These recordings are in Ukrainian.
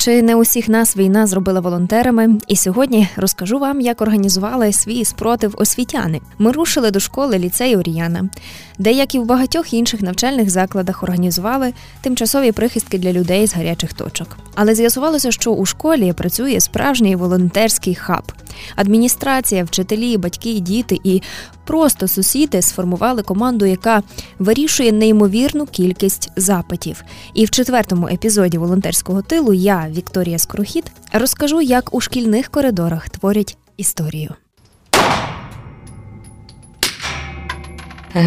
Чи не усіх нас війна зробила волонтерами? І сьогодні розкажу вам, як організували свій спротив освітяни. Ми рушили до школи ліцею Оріяна, де, як і в багатьох інших навчальних закладах, організували тимчасові прихистки для людей з гарячих точок. Але з'ясувалося, що у школі працює справжній волонтерський хаб. Адміністрація, вчителі, батьки, діти і просто сусіди сформували команду, яка вирішує неймовірну кількість запитів. І в четвертому епізоді волонтерського тилу я, Вікторія Скорохід, розкажу, як у шкільних коридорах творять історію.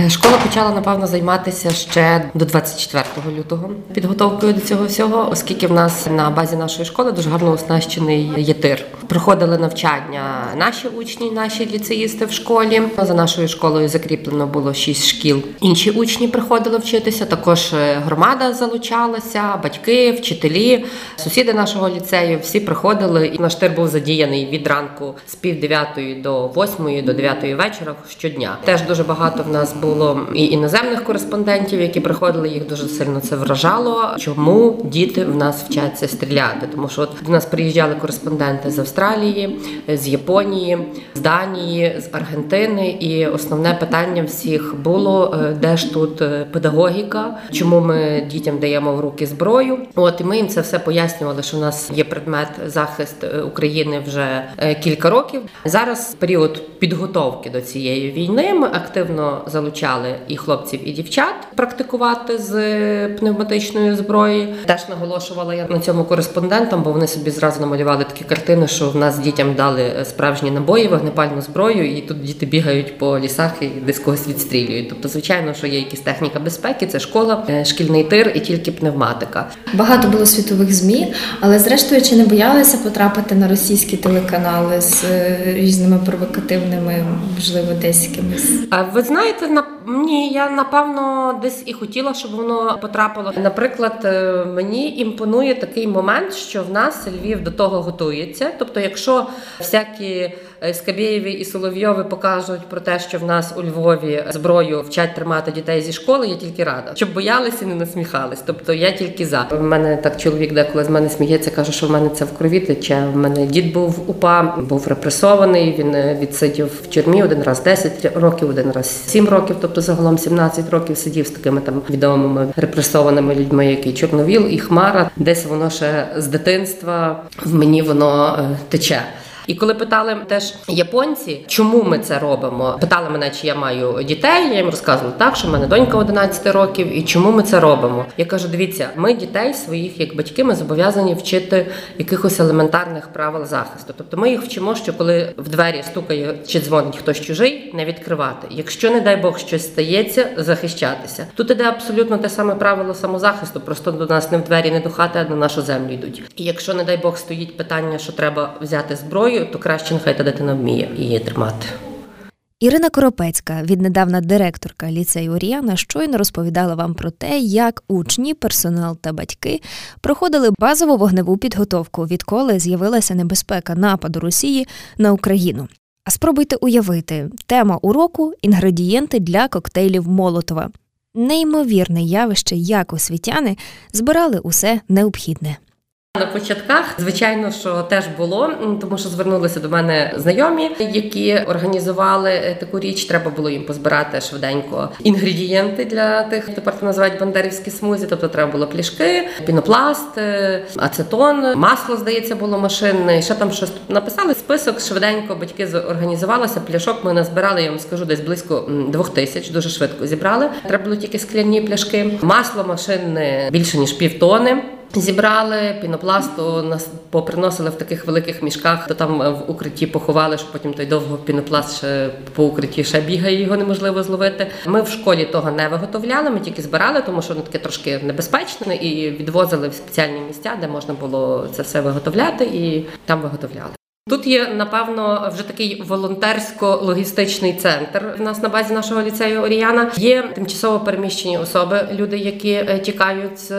Школа почала напевно займатися ще до 24 лютого підготовкою до цього всього, оскільки в нас на базі нашої школи дуже гарно оснащений єтир. Проходили навчання наші учні, наші ліцеїсти в школі. За нашою школою закріплено було шість шкіл. Інші учні приходили вчитися. Також е, громада залучалася, батьки, вчителі, сусіди нашого ліцею. Всі приходили. І наш тир був задіяний від ранку з пів дев'ятої до восьмої, до дев'ятої вечора щодня. Теж дуже багато в нас було і іноземних кореспондентів, які приходили. Їх дуже сильно це вражало. Чому діти в нас вчаться стріляти? Тому що от до нас приїжджали кореспонденти з Австралії, з Японії, з Данії, з Аргентини. І основне питання всіх було: е, де ж тут е, педагогіка, чому ми дітям даємо в руки зброю? От і ми їм це все пояснювали, що в нас є предмет захист е, України вже кілька років. Зараз період підготовки до цієї війни. Ми активно залишаємо залучали і хлопців, і дівчат практикувати з пневматичної зброї. Теж наголошувала я на цьому кореспондентам, бо вони собі зразу намалювали такі картини, що в нас дітям дали справжні набої, вогнепальну зброю, і тут діти бігають по лісах і десь когось відстрілюють. Тобто, звичайно, що є якісь техніка безпеки, це школа, е, шкільний тир і тільки пневматика. Багато було світових змі, але зрештою чи не боялися потрапити на російські телеканали з е, різними провокативними, можливо, десь якимись? А ви знаєте, на ні, я напевно десь і хотіла, щоб воно потрапило. Наприклад, е, мені імпонує такий момент, що в нас Львів до того готується. Тобто, якщо всякі Скабєєві і Соловйови покажуть про те, що в нас у Львові зброю вчать тримати дітей зі школи. Я тільки рада, щоб боялися і не насміхались. Тобто я тільки за У мене так чоловік, деколи з мене сміється, каже, що в мене це в крові тече. В мене дід був упа, був репресований. Він е, відсидів в тюрмі один раз 10 років, один раз 7 років, тобто загалом 17 років сидів з такими там відомими репресованими людьми, як і Чорновіл і Хмара. Десь воно ще з дитинства в мені воно е, тече. І коли питали теж японці, чому ми це робимо, питали мене, чи я маю дітей. Я їм розказувала так, що в мене донька 11 років, і чому ми це робимо. Я кажу: дивіться, ми дітей своїх, як батьки, ми зобов'язані вчити якихось елементарних правил захисту. Тобто ми їх вчимо, що коли в двері стукає чи дзвонить хтось чужий, не відкривати. Якщо, не дай Бог, щось стається, захищатися. Тут іде абсолютно те саме правило самозахисту, просто до нас не в двері, не до хати, а на нашу землю йдуть. І якщо, не дай Бог, стоїть питання, що треба взяти зброю зброю, то краще нехай та дитина вміє її тримати. Ірина Коропецька, віднедавна директорка ліцею Оріана, щойно розповідала вам про те, як учні, персонал та батьки проходили базову вогневу підготовку, відколи з'явилася небезпека нападу Росії на Україну. А спробуйте уявити, тема уроку інгредієнти для коктейлів Молотова. Неймовірне явище, як освітяни збирали усе необхідне. На початках, звичайно, що теж було, тому що звернулися до мене знайомі, які організували е, таку річ. Треба було їм позбирати швиденько інгредієнти для тих, тепер це називають бандерівські смузі. Тобто треба було пляшки, пінопласт, е, ацетон, масло здається, було машинне. Ще там щось написали список. Швиденько батьки організувалися. Пляшок ми назбирали. Я вам скажу, десь близько двох тисяч. Дуже швидко зібрали. Треба було тільки скляні пляшки. Масло машинне більше ніж півтони. Зібрали пінопласту, нас поприносили в таких великих мішках, то там в укритті поховали, що потім той довго пінопласт ще по укритті ще бігає, його неможливо зловити. Ми в школі того не виготовляли, ми тільки збирали, тому що воно таке трошки небезпечне, і відвозили в спеціальні місця, де можна було це все виготовляти, і там виготовляли. Тут є напевно вже такий волонтерсько-логістичний центр. В нас на базі нашого ліцею Оріяна є тимчасово переміщені особи, люди, які е, тікають з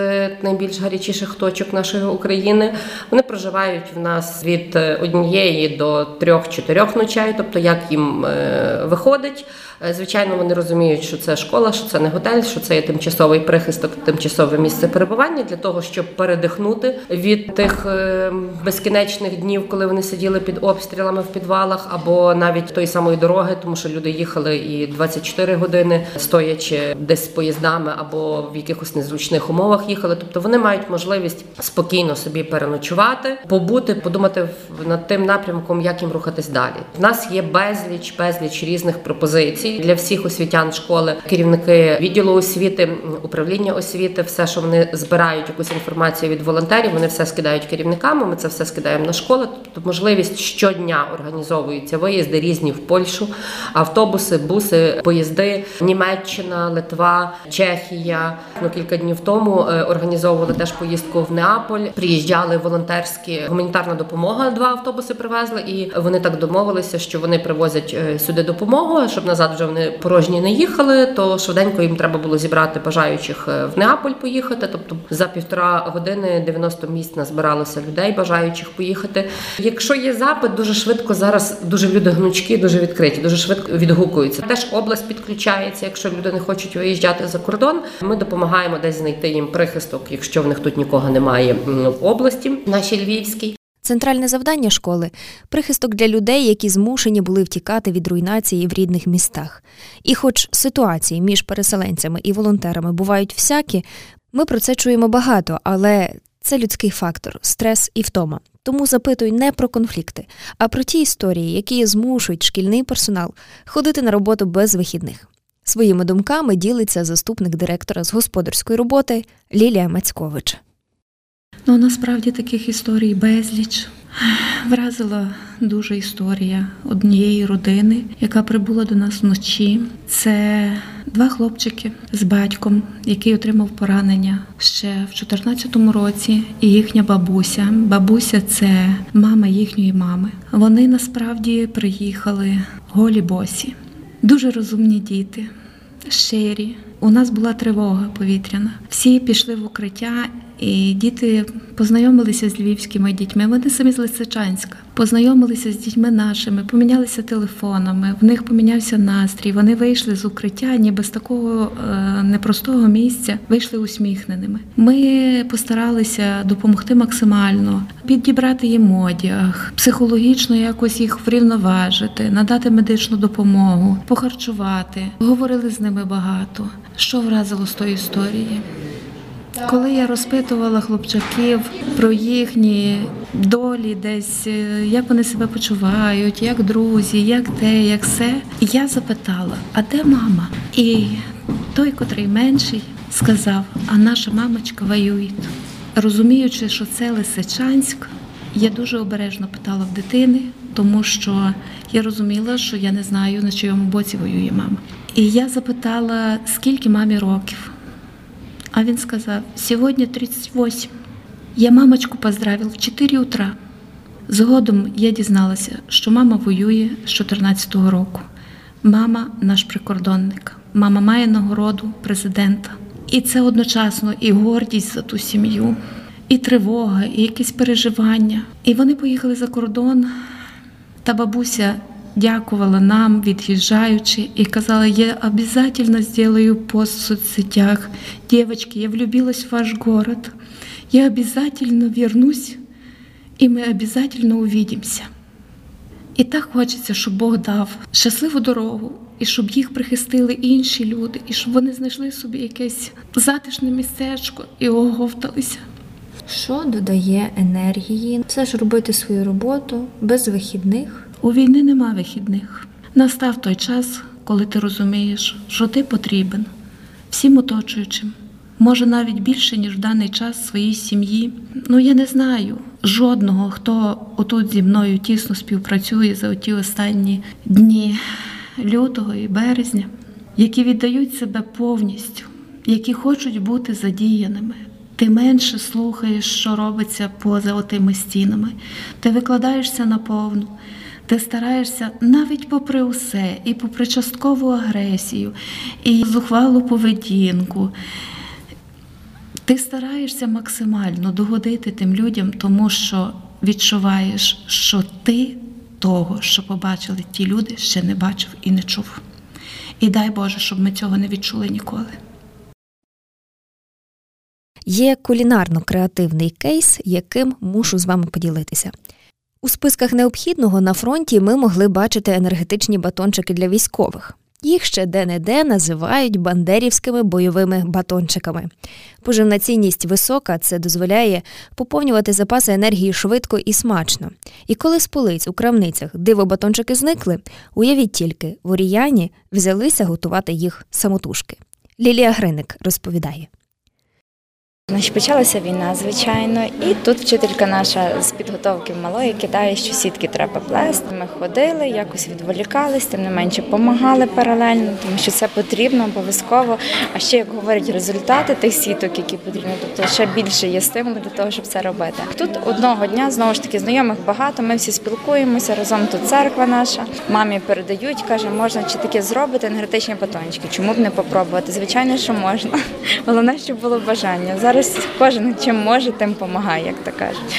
найбільш гарячіших точок нашої України. Вони проживають в нас від е, однієї до трьох-чотирьох ночей, тобто як їм е, виходить. Е, звичайно, вони розуміють, що це школа, що це не готель, що це є тимчасовий прихисток, тимчасове місце перебування для того, щоб передихнути від тих е, безкінечних днів, коли вони сиділи під обстрілами в підвалах, або навіть тої самої дороги, тому що люди їхали і 24 години стоячи десь поїздами або в якихось незручних умовах їхали. Тобто вони мають можливість спокійно собі переночувати, побути, подумати над тим напрямком, як їм рухатись далі. В нас є безліч, безліч різних пропозицій для всіх освітян школи, керівники відділу освіти, управління освіти, все, що вони збирають якусь інформацію від волонтерів, вони все скидають керівникам. Ми це все скидаємо на школи. Тобто можливість щодня організовуються виїзди різні в Польщу, автобуси, буси, поїзди, Німеччина, Литва, Чехія. Ну кілька днів тому е, організовували теж поїздку в Неаполь. Приїжджали волонтерські гуманітарна допомога. Два автобуси привезли, і вони так домовилися, що вони привозять е, сюди допомогу, щоб назад вже вони порожні не їхали. То швиденько їм треба було зібрати бажаючих е, в Неаполь поїхати. Тобто за півтора години 90 місць назбиралося людей, бажаючих поїхати. Якщо є запит, дуже швидко зараз дуже люди гнучкі, дуже відкриті, дуже швидко відгукуються. Теж область підключається. Якщо люди не хочуть виїжджати за кордон, ми допомагаємо десь знайти їм прихисток, якщо в них тут нікого немає в області, нашій львівській. Центральне завдання школи прихисток для людей, які змушені були втікати від руйнації в рідних містах. І, хоч ситуації між переселенцями і волонтерами бувають всякі, ми про це чуємо багато, але це людський фактор, стрес і втома. Тому запитуй не про конфлікти, а про ті історії, які змушують шкільний персонал ходити на роботу без вихідних. Своїми думками ділиться заступник директора з господарської роботи Лілія Мацькович. Ну насправді таких історій безліч. Вразила дуже історія однієї родини, яка прибула до нас вночі. Це два хлопчики з батьком, який отримав поранення ще в 2014 році, і їхня бабуся. Бабуся це мама їхньої мами. Вони насправді приїхали голі босі, дуже розумні діти, щирі. У нас була тривога повітряна. Всі пішли в укриття, і діти познайомилися з львівськими дітьми. Вони самі з Лисичанська, познайомилися з дітьми нашими, помінялися телефонами. В них помінявся настрій. Вони вийшли з укриття, ніби з такого е, непростого місця вийшли усміхненими. Ми постаралися допомогти максимально, підібрати їм одяг, психологічно якось їх врівноважити, надати медичну допомогу, похарчувати. Говорили з ними багато. Що вразило з тої історії? Коли я розпитувала хлопчаків про їхні долі, десь е, як вони себе почувають, як друзі, як те, як все, я запитала: а де мама? І той, котрий менший, сказав: А наша мамочка воює. Розуміючи, що це Лисичанськ, я дуже обережно питала в дитини, тому що я розуміла, що я не знаю, на чийому боці воює мама. І я запитала, скільки мамі років. А він сказав, сьогодні 38. Я мамочку поздравив в 4 утра. Згодом я дізналася, що мама воює з 14 року. Мама наш прикордонник, мама має нагороду президента. І це одночасно і гордість за ту сім'ю, і тривога, і якісь переживання. І вони поїхали за кордон, та бабуся дякувала нам, від'їжджаючи, і казала, я обязательно сделаю пост в соцсетях. Девочки, я влюбилась в ваш город. Я обязательно вернусь, і ми обязательно увидимся. І так хочеться, щоб Бог дав щасливу дорогу, і щоб їх прихистили інші люди, і щоб вони знайшли собі якесь затишне містечко і оговталися. Що додає енергії? Все ж робити свою роботу без вихідних. У війни нема вихідних. Настав той час, коли ти розумієш, що ти потрібен всім оточуючим. Може, навіть більше, ніж в даний час своїй сім'ї. Ну я не знаю жодного, хто отут зі мною тісно співпрацює за ті останні дні лютого і березня, які віддають себе повністю, які хочуть бути задіяними. Ти менше слухаєш, що робиться поза отими стінами. Ти викладаєшся наповну. Ти стараєшся навіть попри усе, і попри часткову агресію, і зухвалу поведінку. Ти стараєшся максимально догодити тим людям, тому що відчуваєш, що ти того, що побачили ті люди, ще не бачив і не чув. І дай Боже, щоб ми цього не відчули ніколи. Є кулінарно-креативний кейс, яким мушу з вами поділитися. У списках необхідного на фронті ми могли бачити енергетичні батончики для військових. Їх ще де-не-де називають бандерівськими бойовими батончиками. Поживна цінність висока, це дозволяє поповнювати запаси енергії швидко і смачно. І коли з полиць у крамницях диво батончики зникли, уявіть тільки, в Оріяні взялися готувати їх самотужки. Лілія Гриник розповідає. Значить, почалася війна, звичайно, і тут вчителька наша з підготовки малої кидає, що сітки треба плести. Ми ходили, якось відволікались, тим не менше допомагали паралельно, тому що це потрібно обов'язково. А ще як говорять результати тих сіток, які потрібні, тобто ще більше є стимулу для того, щоб це робити. Тут одного дня знову ж таки знайомих багато. Ми всі спілкуємося разом. Тут церква наша. Мамі передають, каже, можна чи таке зробити енергетичні батончики. Чому б не попробувати? Звичайно, що можна. Головне, щоб було бажання. Зараз кожен чим може, тим допомагає, як то кажуть.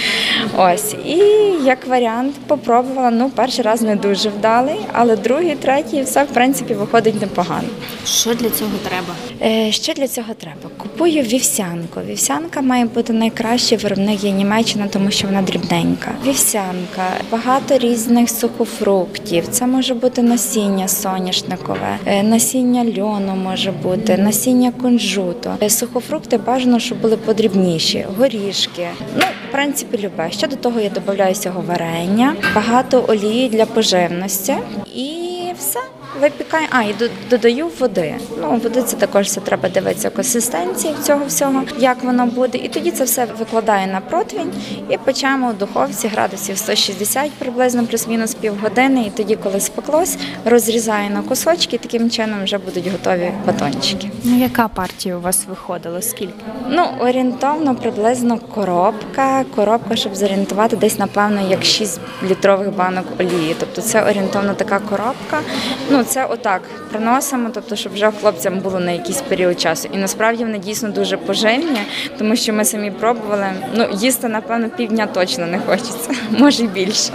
Ось і як варіант попробувала. Ну, перший раз не дуже вдалий, але другий, третій, все в принципі виходить непогано. Що для цього треба? Е, Що для цього треба? Купую вівсянку. Вівсянка має бути найкращий виробник є Німеччина, тому що вона дрібненька. Вівсянка, багато різних сухофруктів. Це може бути насіння соняшникове, е, насіння льону може бути, насіння кунжуту. Е, Сухофрукти бажано, щоб були подрібніші, горішки. Ну, в принципі, любе. Ще до того я додаю сього варення, багато олії для поживності і все. Випікаю, а і додаю води. Ну, води це також все треба дивитися консистенції цього всього, як воно буде. І тоді це все викладаю на противень і печемо у духовці градусів 160 приблизно плюс-мінус півгодини. І тоді, коли спеклось, розрізаю на кусочки, і таким чином вже будуть готові батончики. Ну, яка партія у вас виходила? Скільки? Ну, орієнтовно приблизно коробка. Коробка, щоб зорієнтувати, десь напевно як 6 літрових банок олії. Тобто це орієнтовно така коробка. Ну це отак приносимо, тобто, щоб вже хлопцям було на якийсь період часу. І насправді вони дійсно дуже поживні, тому що ми самі пробували. Ну їсти напевно півдня точно не хочеться, може й більше.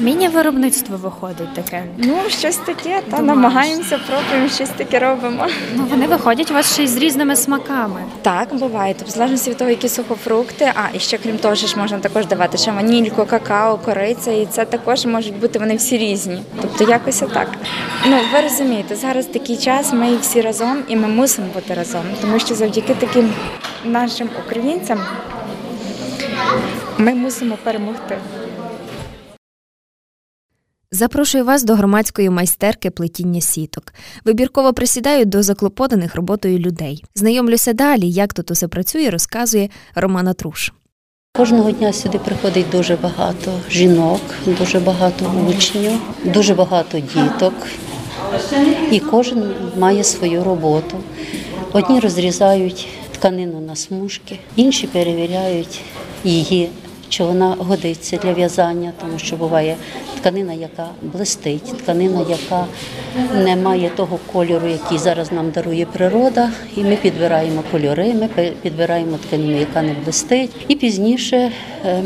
Міні-виробництво виходить таке. Ну щось таке, та Домашнє. намагаємося, пробуємо, щось таке робимо. Ну вони виходять у вас ще й з різними смаками. Так, буває. Тобто, в залежності від того, які сухофрукти. А і ще крім того, що ж можна також давати ще ванільку, какао, кориця, і це також можуть бути вони всі різні. Тобто якось так. Ну ви розумієте, зараз такий час, ми всі разом, і ми мусимо бути разом, тому що завдяки таким нашим українцям ми мусимо перемогти. Запрошую вас до громадської майстерки плетіння сіток. Вибірково присідаю до заклопотаних роботою людей. Знайомлюся далі, як тут усе працює, розказує Романа Труш. Кожного дня сюди приходить дуже багато жінок, дуже багато учнів, дуже багато діток. І кожен має свою роботу. Одні розрізають тканину на смужки, інші перевіряють її, чи вона годиться для в'язання, тому що буває тканина, яка блистить, тканина, яка не має того кольору, який зараз нам дарує природа. І ми підбираємо кольори, ми підбираємо тканину, яка не блистить, і пізніше. е,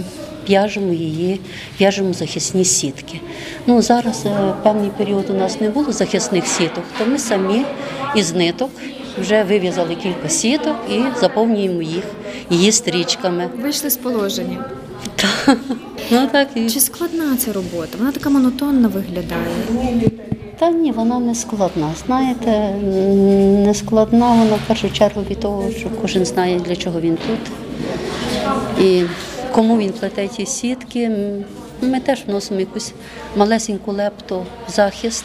В'яжемо її, в'яжемо захисні сітки. Ну зараз е, певний період у нас не було захисних сіток, то ми самі із ниток вже вив'язали кілька сіток і заповнюємо їх її стрічками. Вийшли з положення. Ну так і Чи складна ця робота? Вона така монотонна виглядає. Та ні, вона не складна. Знаєте, не складна вона в першу чергу від того, що кожен знає, для чого він тут. І кому він плете ті сітки. Ми теж вносимо якусь малесеньку лепту в захист.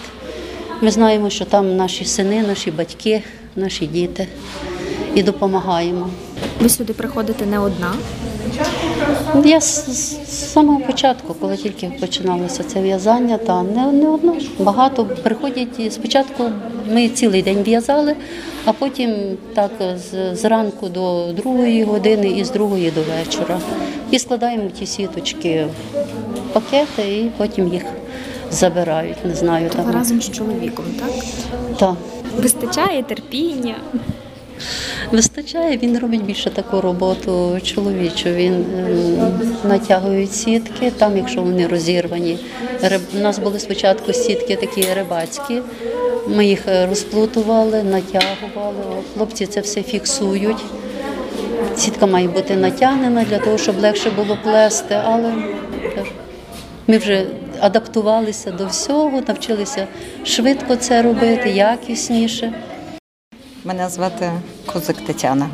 Ми знаємо, що там наші сини, наші батьки, наші діти і допомагаємо. Ви сюди приходите не одна. Я з, з- з самого початку, коли тільки починалося це в'язання, та не, не одно. Багато приходять спочатку ми цілий день в'язали, а потім так з, зранку до другої години і з другої до вечора. І складаємо ті сіточки в пакети і потім їх забирають. Не знаю Ви там. разом з чоловіком, так? Та. Вистачає терпіння. Вистачає, він робить більше таку роботу чоловічу. Він ем, натягує сітки, там, якщо вони розірвані. У нас були спочатку сітки такі рибацькі, Ми їх е, розплутували, натягували. Хлопці це все фіксують. Сітка має бути натягнена для того, щоб легше було плести, але ми вже адаптувалися до всього, навчилися швидко це робити, якісніше. Мене звати Козик Тетяна.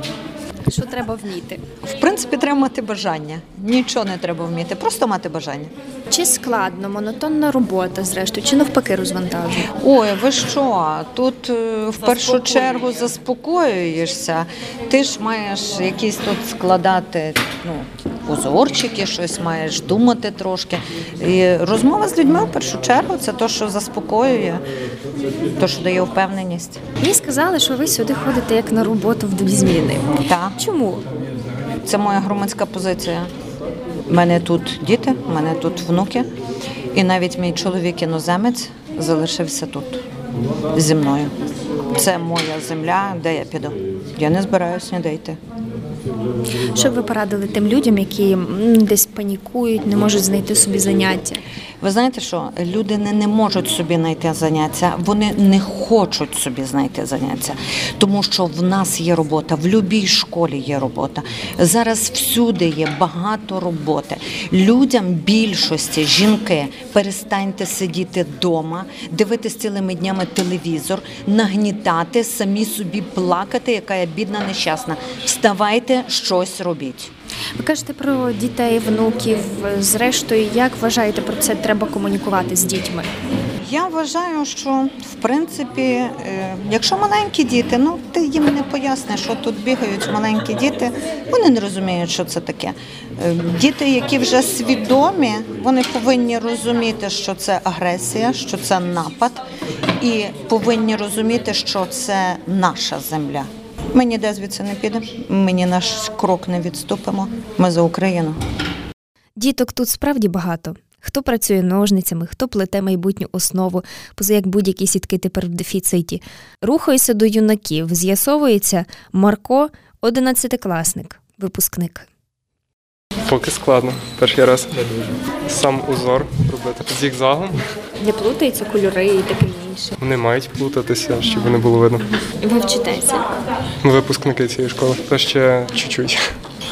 Що треба вміти? В принципі, треба мати бажання. Нічого не треба вміти, просто мати бажання. Чи складно, монотонна робота, зрештою, чи навпаки розвантажує? Ой, ви що? Тут е, в першу чергу заспокоюєшся. Ти ж маєш якісь тут складати ну, узорчики, щось маєш думати трошки. І розмова з людьми в першу чергу це те, що заспокоює, те, що дає впевненість. Мені сказали, що ви сюди ходите як на роботу в дві зміни. Так. Чому? Це моя громадська позиція. У мене тут діти, у мене тут внуки, і навіть мій чоловік іноземець залишився тут зі мною. Це моя земля, де я піду. Я не збираюся ніде йти. Що б ви порадили тим людям, які десь панікують, не можуть знайти собі заняття? Ви знаєте, що люди не, не можуть собі знайти заняття, вони не хочуть собі знайти заняття, тому що в нас є робота, в будь-якій школі є робота. Зараз всюди є багато роботи. Людям більшості, жінки, перестаньте сидіти вдома, дивитися цілими днями телевізор, нагнітати, самі собі плакати, яка я бідна, нещасна. Вставайте, щось робіть. Ви кажете про дітей, внуків. Зрештою, як вважаєте про це треба комунікувати з дітьми? Я вважаю, що в принципі, е, якщо маленькі діти, ну ти їм не поясниш, що тут бігають маленькі діти, вони не розуміють, що це таке. Е, Діти, які вже свідомі, вони повинні розуміти, що це агресія, що це напад, і повинні розуміти, що це наша земля. Ми ніде звідси не підемо, ми ні наш крок не відступимо. Ми за Україну. Діток тут справді багато. Хто працює ножницями, хто плете майбутню основу, поза як будь-які сітки тепер в дефіциті. Рухаюся до юнаків. З'ясовується Марко, одинадцятикласник, випускник. Поки складно. Перший раз сам узор робити зігзагом. Не плутаються кольори і таке інше. Вони мають плутатися, щоб не було видно. Ви вчитеся. Ми випускники цієї школи. То ще чуть-чуть.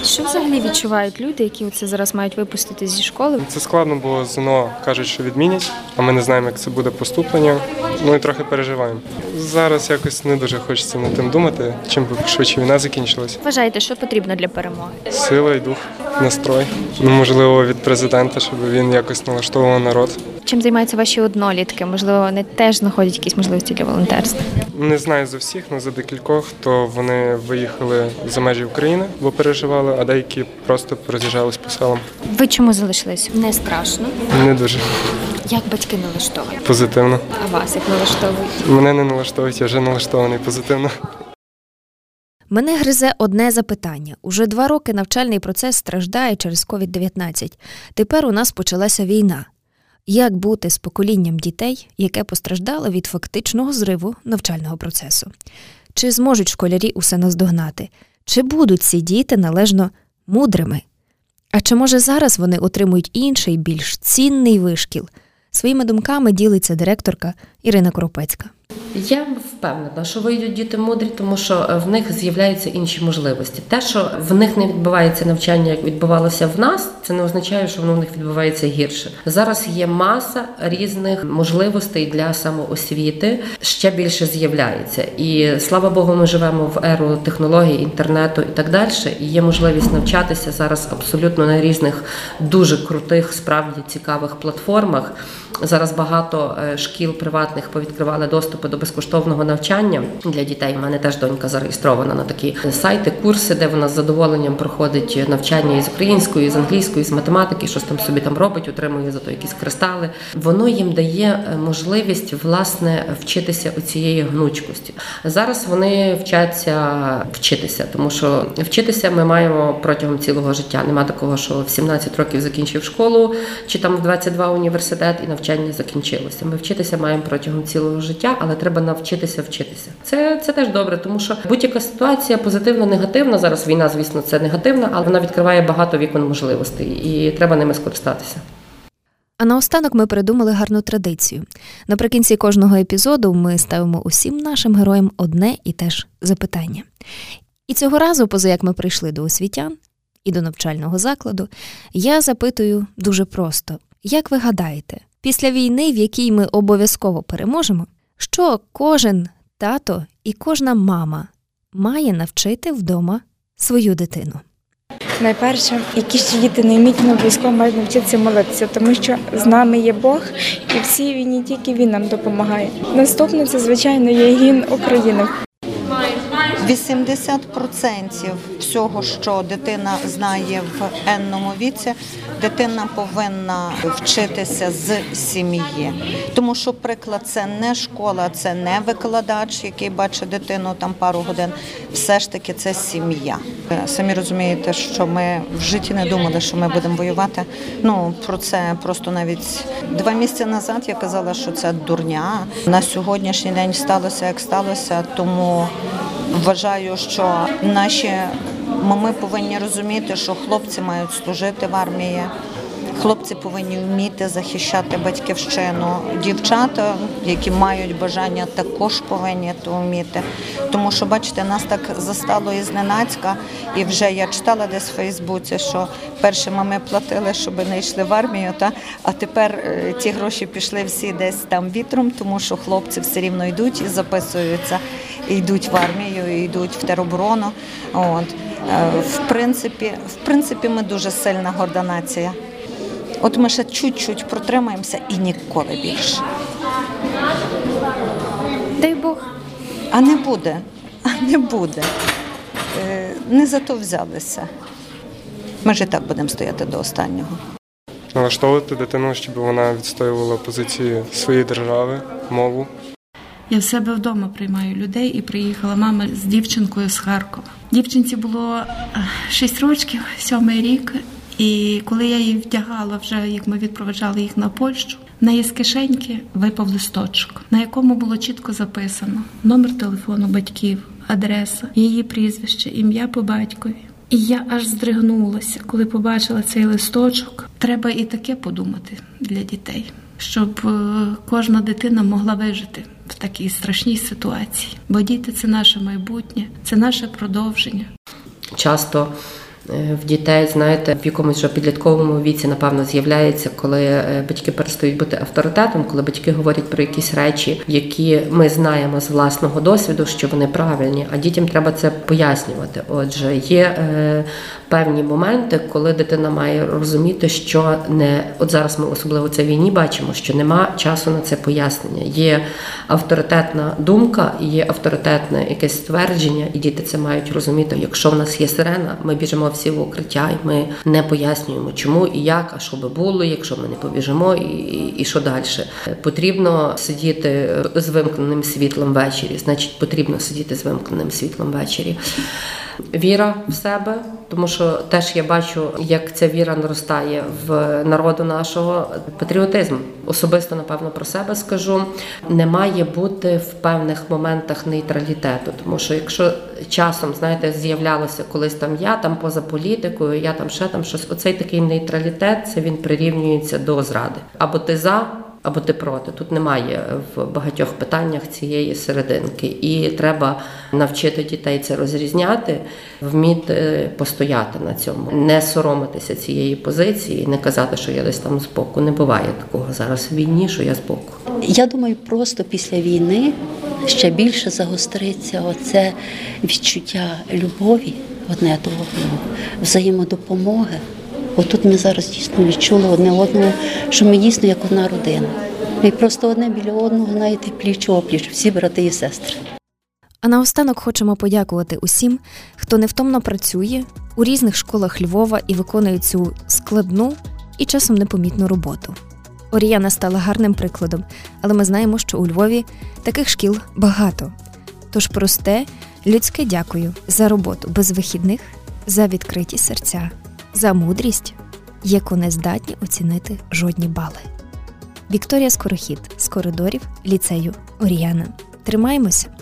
Що взагалі відчувають люди, які оце зараз мають випустити зі школи? Це складно, бо ЗНО кажуть, що відмінять, а ми не знаємо, як це буде поступлення. Ну і трохи переживаємо. Зараз якось не дуже хочеться над тим думати, чим би швидше війна закінчилась. Вважаєте, що потрібно для перемоги? Сила і дух, настрой. Ну, можливо, від президента, щоб він якось налаштовував народ. Чим займаються ваші однолітки? Можливо, вони теж знаходять якісь можливості для волонтерства. Не знаю за всіх, але за декількох, то вони виїхали за межі України, бо переживали, а деякі просто роз'їжджались по селам. Ви чому залишились? Не страшно. Не дуже Як батьки налаштовані? позитивно. А вас як налаштовують? Мене не налаштовують, я вже налаштований позитивно. Мене гризе одне запитання. Уже два роки навчальний процес страждає через COVID-19. Тепер у нас почалася війна. Як бути з поколінням дітей, яке постраждало від фактичного зриву навчального процесу? Чи зможуть школярі усе наздогнати? Чи будуть ці діти належно мудрими? А чи може зараз вони отримують інший, більш цінний вишкіл? Своїми думками ділиться директорка Ірина Коропецька. Я впевнена, що вийдуть діти мудрі, тому що е, в них з'являються інші можливості. Те, що в них не відбувається навчання, як відбувалося в нас, це не означає, що воно в них відбувається гірше. Зараз є маса різних можливостей для самоосвіти, ще більше з'являється. І слава Богу, ми живемо в еру технологій, інтернету і так далі. І є можливість навчатися зараз абсолютно на різних дуже крутих, справді цікавих платформах. Зараз багато е, шкіл приватних повідкривали доступи до безкоштовного навчання для дітей. У мене теж донька зареєстрована на такі сайти, курси, де вона з задоволенням проходить навчання із української, з англійської, з математики, щось там собі там робить, отримує за то якісь кристали. Воно їм дає е, можливість власне вчитися у цієї гнучкості. Зараз вони вчаться вчитися, тому що вчитися ми маємо протягом цілого життя. Нема такого, що в 17 років закінчив школу чи там в 22 університет і навчання закінчилося. Ми вчитися маємо протягом цілого життя, але треба навчитися вчитися. Це, це теж добре, тому що будь-яка ситуація позитивна, негативна. Зараз війна, звісно, це негативна, але вона відкриває багато вікон можливостей, і треба ними скористатися. А наостанок ми придумали гарну традицію. Наприкінці кожного епізоду ми ставимо усім нашим героям одне і те ж запитання. І цього разу, поза як ми прийшли до освітян і до навчального закладу, я запитую дуже просто: як ви гадаєте, після війни, в якій ми обов'язково переможемо, що кожен тато і кожна мама має навчити вдома свою дитину? Найперше, які ще діти не близько обов'язково мають навчитися молитися, тому що з нами є Бог, і всі війні тільки він нам допомагає. Наступне це звичайно є гімн України. 80% всього, що дитина знає в енному віці, дитина повинна вчитися з сім'ї. Тому що приклад це не школа, це не викладач, який бачить дитину там пару годин. Все ж таки це сім'я. Самі розумієте, що ми в житті не думали, що ми будемо воювати. Ну про це просто навіть два місяці назад я казала, що це дурня. На сьогоднішній день сталося як сталося, тому вважаю, що наші мами повинні розуміти, що хлопці мають служити в армії. Хлопці повинні вміти захищати батьківщину. Дівчата, які мають бажання, також повинні то вміти. Тому що, бачите, нас так застало і зненацька, і вже я читала десь в Фейсбуці, що перші мами платили, щоб не йшли в армію, та а тепер е, ті гроші пішли всі десь там вітром, тому що хлопці все рівно йдуть і записуються, і йдуть в армію, і йдуть в тероборону. От е, в принципі, в принципі, ми дуже сильна горда нація. От ми ще чуть-чуть протримаємося і ніколи більше. Дай Бог. А не буде, а не буде. Е, Не за то взялися. Ми ж і так будемо стояти до останнього. Налаштовувати дитину, щоб вона відстоювала позиції своєї держави, мову. Я в себе вдома приймаю людей і приїхала мама з дівчинкою з Харкова. Дівчинці було 6 років, сьомий рік. І коли я її вдягала, вже як ми відпроваджали їх на Польщу, в неї з кишеньки випав листочок, на якому було чітко записано номер телефону батьків, адреса, її прізвище, ім'я по батькові. І я аж здригнулася, коли побачила цей листочок. Треба і таке подумати для дітей, щоб е, кожна дитина могла вижити в такій страшній ситуації. Бо діти це наше майбутнє, це наше продовження. Часто в дітей, знаєте, в якомусь вже підлітковому віці, напевно, з'являється, коли е, батьки перестають бути авторитетом, коли батьки говорять про якісь речі, які ми знаємо з власного досвіду, що вони правильні, а дітям треба це пояснювати. Отже, є е, певні моменти, коли дитина має розуміти, що не от зараз ми особливо це війні бачимо, що нема часу на це пояснення. Є авторитетна думка, є авторитетне якесь ствердження, і діти це мають розуміти. Якщо в нас є сирена, ми біжимо всі в укриття, і ми не пояснюємо, чому і як, а що би було, якщо ми не побіжимо, і, і, і що далі. Потрібно сидіти з вимкненим світлом ввечері, значить, потрібно сидіти з вимкненим світлом ввечері. Віра в себе, тому що теж я бачу, як ця віра наростає в народу нашого. Патріотизм особисто, напевно, про себе скажу. Не має бути в певних моментах нейтралітету, тому що якщо часом, знаєте, з'являлося колись там я там поза політикою, я там ще там щось. Оцей такий нейтралітет це він прирівнюється до зради. Або ти за або ти проти. Тут немає в багатьох питаннях цієї серединки, і треба навчити дітей це розрізняти, вміти постояти на цьому, не соромитися цієї позиції, не казати, що я десь там збоку. Не буває такого зараз в війні, що я збоку. Я думаю, просто після війни ще більше загостриться оце відчуття любові одне до одного, взаємодопомоги. Отут ми зараз дійсно відчули одне одного, що ми дійсно як одна родина. Ми просто одне біля одного, знаєте, пліч опліч, всі брати і сестри. А наостанок хочемо подякувати усім, хто невтомно працює у різних школах Львова і виконує цю складну і часом непомітну роботу. Оріяна стала гарним прикладом, але ми знаємо, що у Львові таких шкіл багато. Тож просте, людське дякую за роботу без вихідних, за відкриті серця, за мудрість, яку не здатні оцінити жодні бали. Вікторія Скорохід з коридорів ліцею Оріяна. Тримаємося!